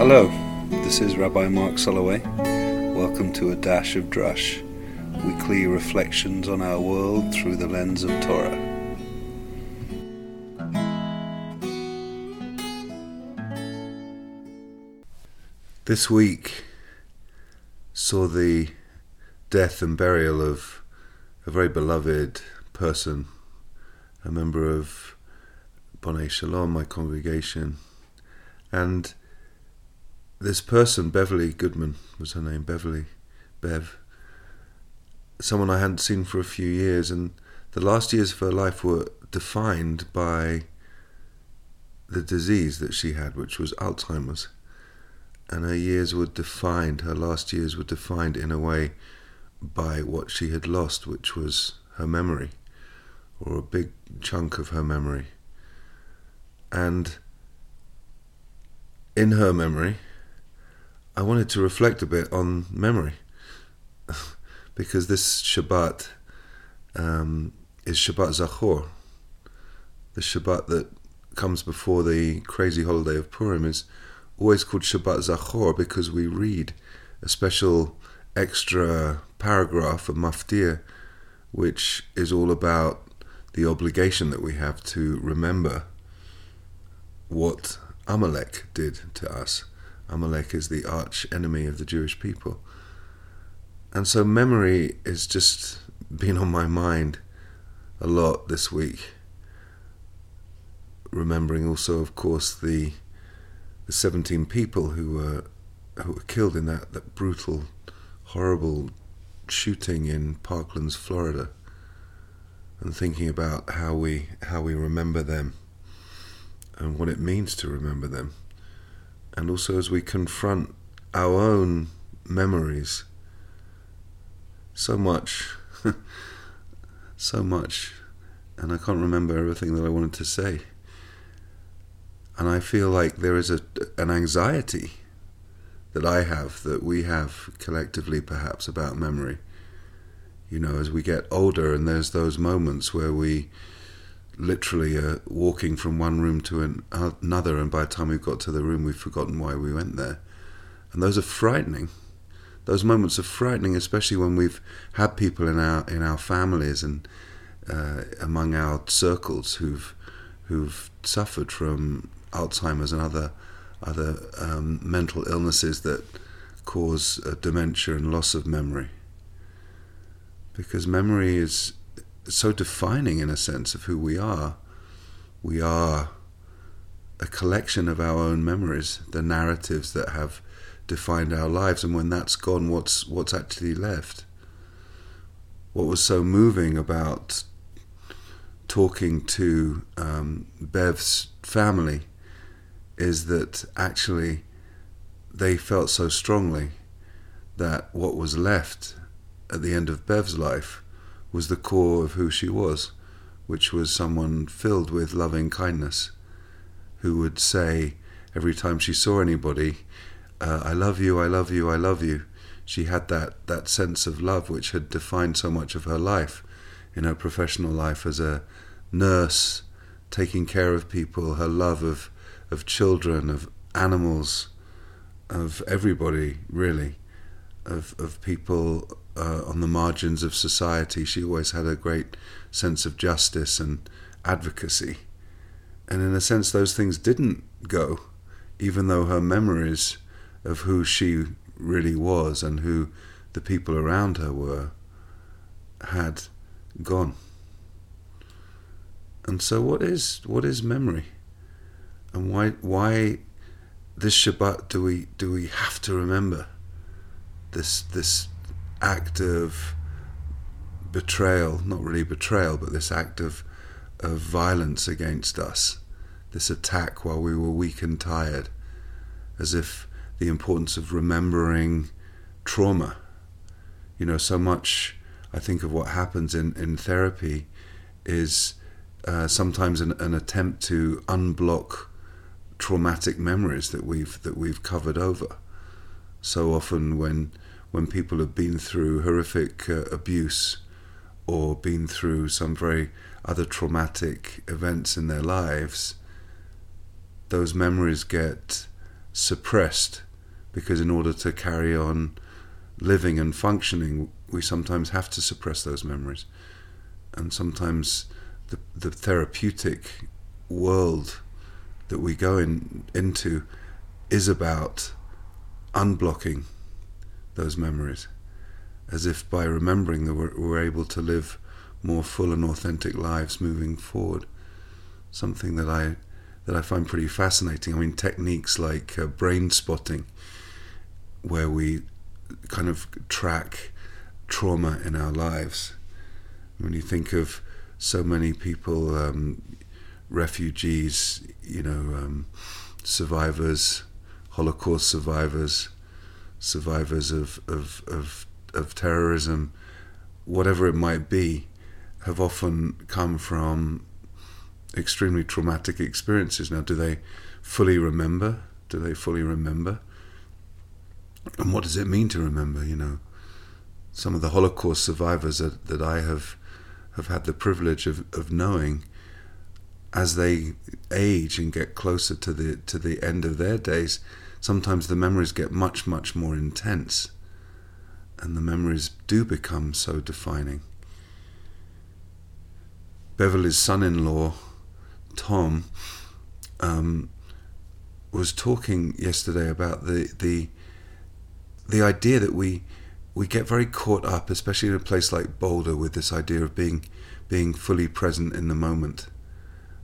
Hello, this is Rabbi Marc Soloway. Welcome to A Dash of Drush, weekly reflections on our world through the lens of Torah. This week saw the death and burial of a very beloved person, a member of Bonai Shalom, my congregation, and this person, Beverly Goodman, was her name, Beverly, Bev, someone I hadn't seen for a few years, and the last years of her life were defined by the disease that she had, which was Alzheimer's. And her years were defined, her last years were defined in a way by what she had lost, which was her memory, or a big chunk of her memory. And in her memory, I wanted to reflect a bit on memory because this Shabbat um, is Shabbat Zachor. The Shabbat that comes before the crazy holiday of Purim is always called Shabbat Zachor because we read a special extra paragraph, of maftir, which is all about the obligation that we have to remember what Amalek did to us. Amalek is the arch enemy of the Jewish people. And so memory has just been on my mind a lot this week. Remembering also, of course, the the 17 people who were who were killed in that, that brutal, horrible shooting in Parklands, Florida, and thinking about how we how we remember them and what it means to remember them and also as we confront our own memories. So much, so much, and I can't remember everything that I wanted to say. And I feel like there is a, an anxiety that I have, that we have collectively perhaps about memory. You know, as we get older, and there's those moments where we literally uh, walking from one room to an, another, and by the time we've got to the room, we've forgotten why we went there. And those are frightening. Those moments are frightening, especially when we've had people in our in our families and uh, among our circles who've who've suffered from Alzheimer's and other other um, mental illnesses that cause uh, dementia and loss of memory. Because memory is so defining in a sense of who we are. We are a collection of our own memories, the narratives that have defined our lives, and when that's gone, what's what's actually left? What was so moving about talking to um, Bev's family is that actually they felt so strongly that what was left at the end of Bev's life was the core of who she was, which was someone filled with loving kindness, who would say every time she saw anybody, uh, I love you, I love you, I love you. She had that, that sense of love which had defined so much of her life in her professional life as a nurse, taking care of people, her love of, of children, of animals, of everybody, really, of, of people uh, on the margins of society. She always had a great sense of justice and advocacy. And in a sense, those things didn't go, even though her memories of who she really was and who the people around her were had gone. And so, what is what is memory, and why why this Shabbat do we do we have to remember this this act of betrayal, not really betrayal, but this act of, of violence against us, this attack while we were weak and tired, as if the importance of remembering trauma. You know, so much I think of what happens in, in therapy is uh, sometimes an, an attempt to unblock traumatic memories that we've that we've covered over. So often when when people have been through horrific uh, abuse or been through some very other traumatic events in their lives, those memories get suppressed because in order to carry on living and functioning, we sometimes have to suppress those memories. And sometimes the, the therapeutic world that we go in, into is about unblocking those memories, as if by remembering that we're, we're able to live more full and authentic lives moving forward. Something that I that I find pretty fascinating. I mean, techniques like uh, brain spotting, where we kind of track trauma in our lives. When you think of so many people, um, refugees, you know, um, survivors, Holocaust survivors, survivors of, of, of, of terrorism, whatever it might be, have often come from extremely traumatic experiences. Now, do they fully remember? Do they fully remember? And what does it mean to remember? You know, some of the Holocaust survivors that, that I have have had the privilege of, of knowing as they age and get closer to the to the end of their days, sometimes the memories get much, much more intense. And the memories do become so defining. Beverly's son in law, Tom, um, was talking yesterday about the, the the idea that we we get very caught up, especially in a place like Boulder, with this idea of being being fully present in the moment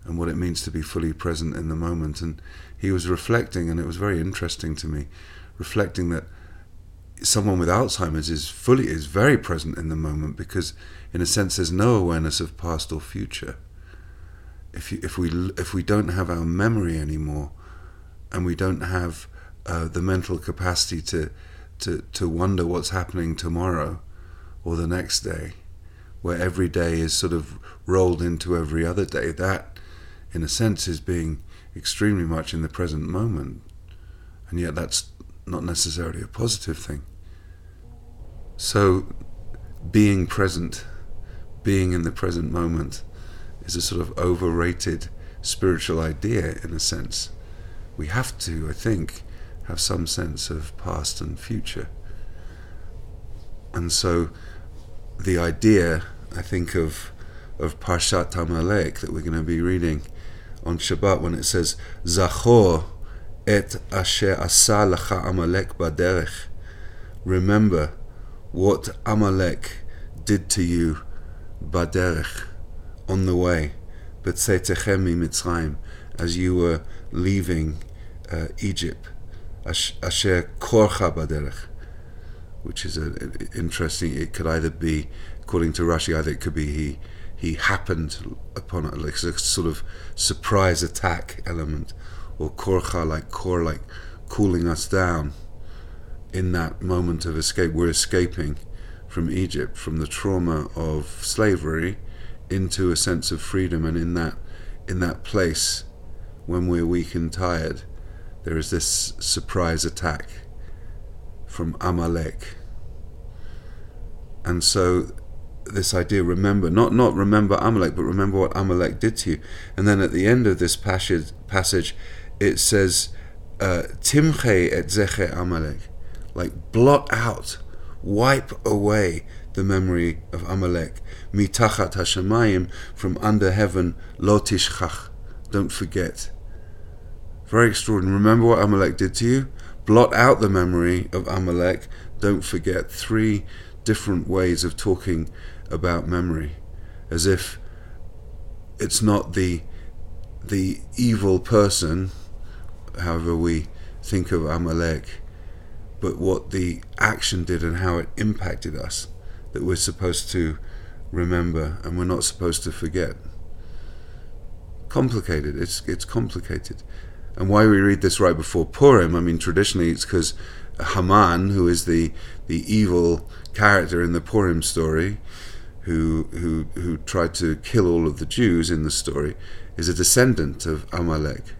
and what it means to be fully present in the moment. And he was reflecting, and it was very interesting to me, reflecting that someone with Alzheimer's is fully is very present in the moment because, in a sense, there's no awareness of past or future. If you, if we if we don't have our memory anymore, and we don't have uh, the mental capacity to to to wonder what's happening tomorrow or the next day, where every day is sort of rolled into every other day, that, in a sense, is being extremely much in the present moment. And yet, that's not necessarily a positive thing. So, being present, being in the present moment, is a sort of overrated spiritual idea in a sense. We have to, I think, have some sense of past and future. And so, the idea, I think, of of Parshat Amalek that we're going to be reading on Shabbat when it says Zachor et asher asa lecha Amalek baderech. Remember what Amalek did to you baderech on the way, But betzetechem mitzrayim, as you were leaving uh, Egypt. Asher korcha baderech, which is interesting. It could either be, according to Rashi, either it could be he he happened upon it, like a sort of surprise attack element, or korcha, like kor, like cooling us down. In that moment of escape, we're escaping from Egypt, from the trauma of slavery, into a sense of freedom, and in that, in that place, when we're weak and tired, there is this surprise attack from Amalek. And so this idea remember not not remember Amalek but remember what Amalek did to you. And then at the end of this passage passage it says uh, timche et zeche Amalek. Like blot out wipe away the memory of Amalek. Mitachat hashamayim from under heaven lo tishchach. Don't forget. Very extraordinary. Remember what Amalek did to you? Blot out the memory of Amalek. Don't forget. Three different ways of talking about memory, as if it's not the the evil person, however we think of Amalek, but what the action did and how it impacted us that we're supposed to remember and we're not supposed to forget. Complicated. It's it's complicated. And why we read this right before Purim, I mean traditionally it's because Haman, who is the the evil character in the Purim story, who who who tried to kill all of the Jews in the story, is a descendant of Amalek,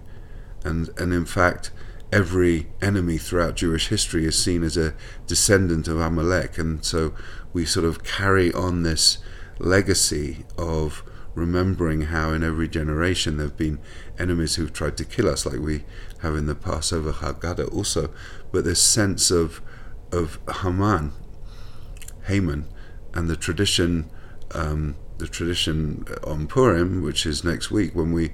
and and in fact every enemy throughout Jewish history is seen as a descendant of Amalek, and so we sort of carry on this legacy of remembering how in every generation there have been enemies who've tried to kill us, like we have in the Passover Haggadah also. But this sense of of Haman, Haman, and the tradition, um, the tradition on Purim, which is next week, when we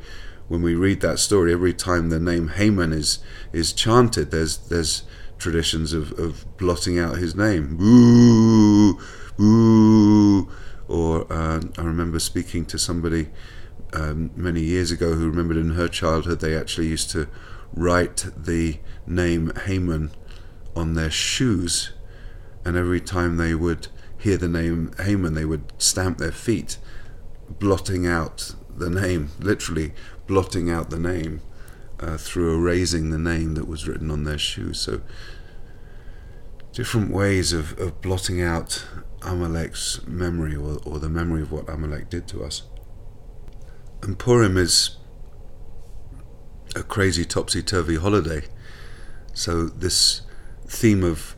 when we read that story, every time the name Haman is is chanted, there's there's traditions of, of blotting out his name. Boo, boo. Or uh, I remember speaking to somebody um, many years ago who remembered in her childhood they actually used to write the name Haman on their shoes, and every time they would hear the name Haman, they would stamp their feet, blotting out the name, literally blotting out the name uh, through erasing the name that was written on their shoes. So, different ways of, of blotting out Amalek's memory or, or the memory of what Amalek did to us. And Purim is a crazy topsy turvy holiday. So, this theme of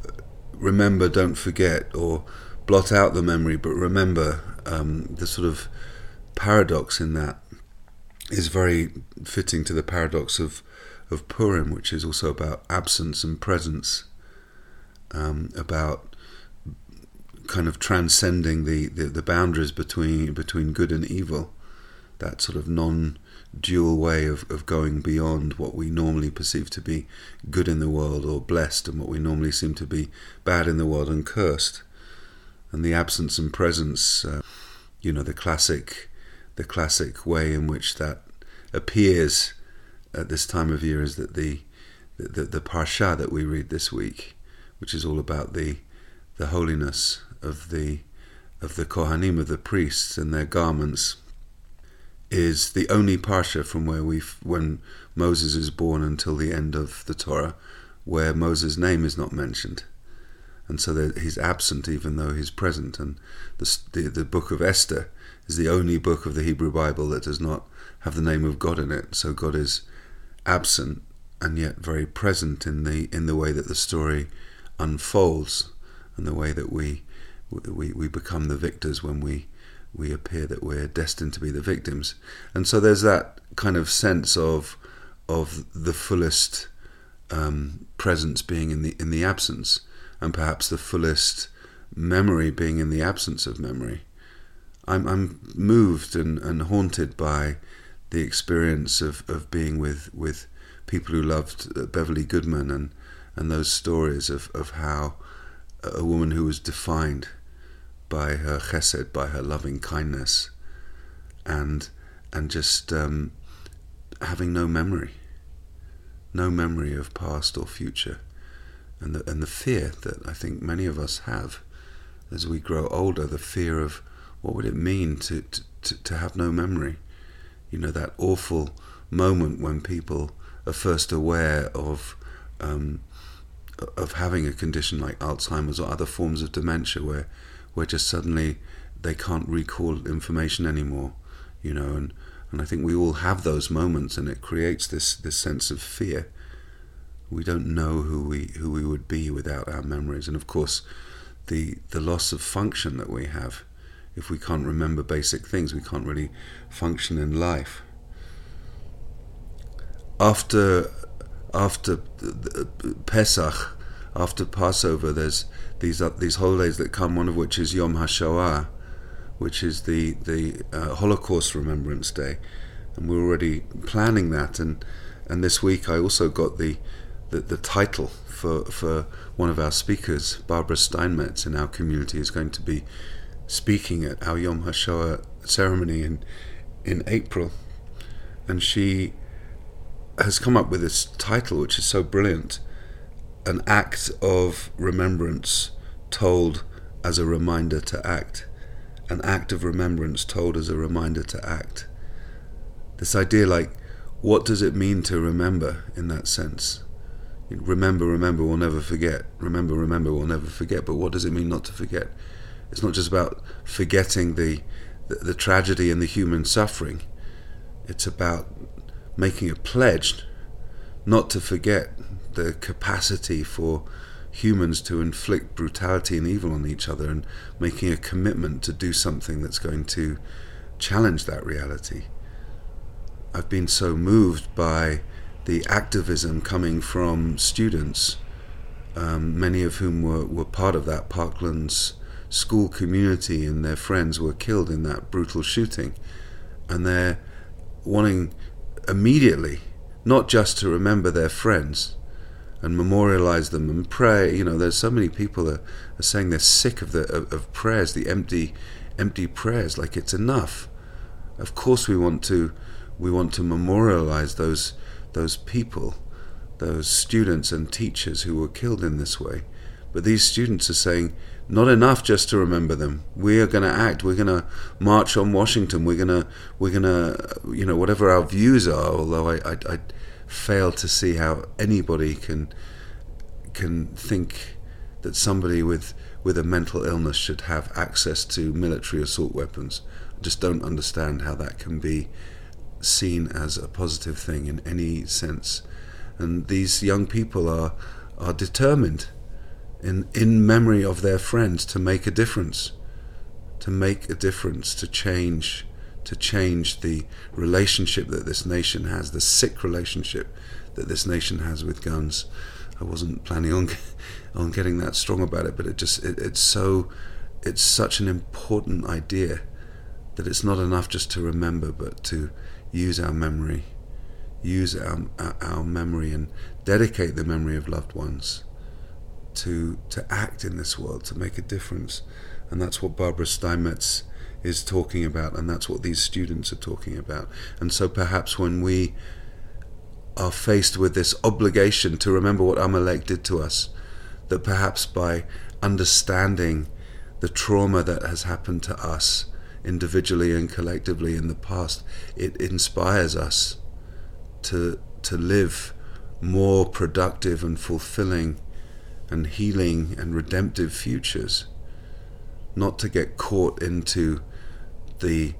remember, don't forget, or blot out the memory, but remember, um, the sort of paradox in that is very fitting to the paradox of, of Purim, which is also about absence and presence, um, about kind of transcending the, the, the, boundaries between between good and evil, that sort of non dual way of, of going beyond what we normally perceive to be good in the world or blessed and what we normally seem to be bad in the world and cursed. And the absence and presence, uh, you know, the classic the classic way in which that appears at this time of year is that the the, the parsha that we read this week, which is all about the the holiness of the of the kohanim of the priests and their garments, is the only parsha from where we when Moses is born until the end of the Torah, where Moses' name is not mentioned, and so he's absent even though he's present. And the, the the book of Esther is the only book of the Hebrew Bible that does not have the name of God in it. So God is absent and yet very present in the in the way that the story unfolds and the way that we we, we become the victors when we we appear that we're destined to be the victims. And so there's that kind of sense of of the fullest um, presence being in the in the absence, and perhaps the fullest memory being in the absence of memory. I'm, I'm moved and, and haunted by the experience of, of being with, with people who loved uh, Beverly Goodman and, and those stories of, of how a woman who was defined by her chesed, by her loving kindness, and and just um, having no memory, no memory of past or future, and the and the fear that I think many of us have as we grow older, the fear of what would it mean to, to, to have no memory? You know, that awful moment when people are first aware of um, of having a condition like Alzheimer's or other forms of dementia where where just suddenly they can't recall information anymore, you know, and, and I think we all have those moments and it creates this, this sense of fear. We don't know who we who we would be without our memories. And of course the the loss of function that we have if we can't remember basic things, we can't really function in life. After after Pesach, after Passover, there's these uh, these holidays that come. One of which is Yom HaShoah, which is the the uh, Holocaust Remembrance Day, and we're already planning that. And and this week I also got the the, the title for for one of our speakers, Barbara Steinmetz, in our community, is going to be speaking at our Yom HaShoah ceremony in, in April. And she has come up with this title, which is so brilliant An Act of Remembrance Told as a Reminder to Act. An act of remembrance told as a reminder to act. This idea, like, what does it mean to remember in that sense? Remember, remember, we'll never forget. Remember, remember, we'll never forget. But what does it mean not to forget? It's not just about forgetting the, the, the tragedy and the human suffering. It's about making a pledge not to forget the capacity for humans to inflict brutality and evil on each other and making a commitment to do something that's going to challenge that reality. I've been so moved by the activism coming from students, um, many of whom were, were part of that Parklands school community and their friends were killed in that brutal shooting. And they're wanting immediately not just to remember their friends and memorialize them and pray. You know, there's so many people that are saying they're sick of the of, of prayers, the empty, empty prayers. Like it's enough. Of course, we want to we want to memorialize those those people, those students and teachers who were killed in this way. But these students are saying, not enough just to remember them. We are going to act. We're going to march on Washington. We're going to, we're going to, you know, whatever our views are. Although I, I, I fail to see how anybody can, can think that somebody with with a mental illness should have access to military assault weapons. I just don't understand how that can be seen as a positive thing in any sense. And these young people are are determined in in memory of their friends to make a difference. To make a difference, to change to change the relationship that this nation has, the sick relationship that this nation has with guns. I wasn't planning on on getting that strong about it, but it just it, it's so it's such an important idea that it's not enough just to remember, but to use our memory, use our, our memory and dedicate the memory of loved ones to to act in this world, to make a difference. And that's what Barbara Steinmetz is talking about, and that's what these students are talking about. And so perhaps when we are faced with this obligation to remember what Amalek did to us, that perhaps by understanding the trauma that has happened to us, individually and collectively in the past, it inspires us to to live more productive and fulfilling and healing and redemptive futures, not to get caught into the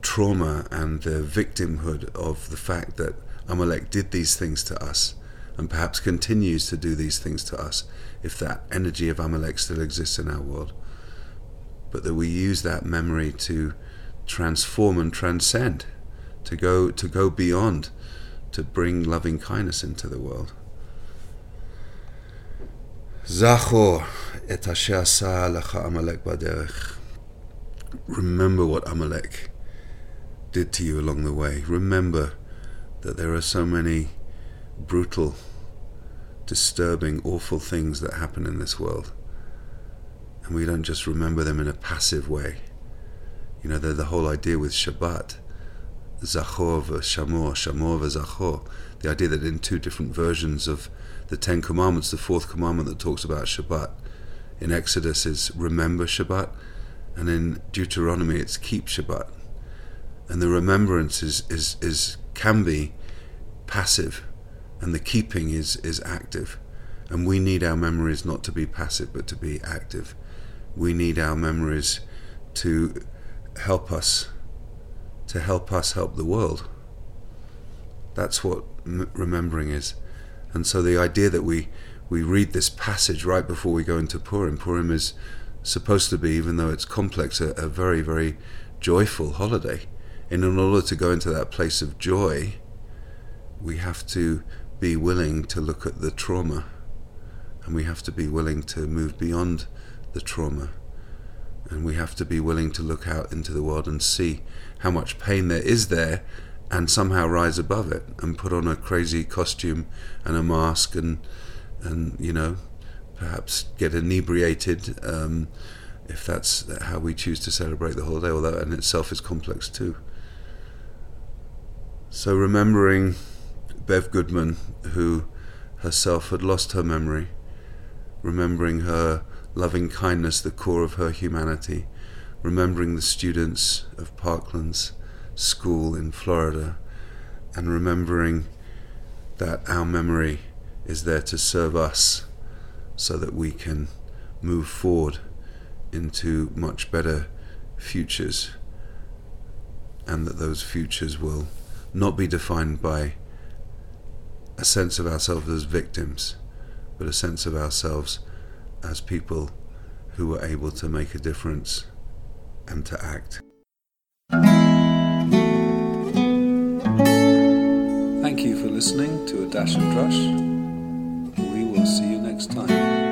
trauma and the victimhood of the fact that Amalek did these things to us and perhaps continues to do these things to us if that energy of Amalek still exists in our world but that we use that memory to transform and transcend, to go to go beyond, to bring loving kindness into the world. Zachor et Amalek. Remember what Amalek did to you along the way. Remember that there are so many brutal, disturbing, awful things that happen in this world and we don't just remember them in a passive way. You know, the, the whole idea with Shabbat, Zachor Shamor, Shamor Zachor, the idea that in two different versions of the Ten Commandments, the fourth commandment that talks about Shabbat in Exodus is remember Shabbat, and in Deuteronomy it's keep Shabbat. And the remembrance is, is, is can be passive, and the keeping is, is active. And we need our memories not to be passive but to be active we need our memories to help us, to help us help the world. That's what m- remembering is. And so the idea that we, we read this passage right before we go into Purim, Purim is supposed to be, even though it's complex, a, a very, very joyful holiday. And in order to go into that place of joy, we have to be willing to look at the trauma and we have to be willing to move beyond the trauma. And we have to be willing to look out into the world and see how much pain there is there and somehow rise above it and put on a crazy costume and a mask and, and you know, perhaps get inebriated um, if that's how we choose to celebrate the holiday, although in itself is complex too. So remembering Bev Goodman, who herself had lost her memory, remembering her loving kindness the core of her humanity, remembering the students of Parklands School in Florida, and remembering that our memory is there to serve us so that we can move forward into much better futures and that those futures will not be defined by a sense of ourselves as victims, but a sense of ourselves as people who are able to make a difference and to act. Thank you for listening to A Dash and Drush. We will see you next time.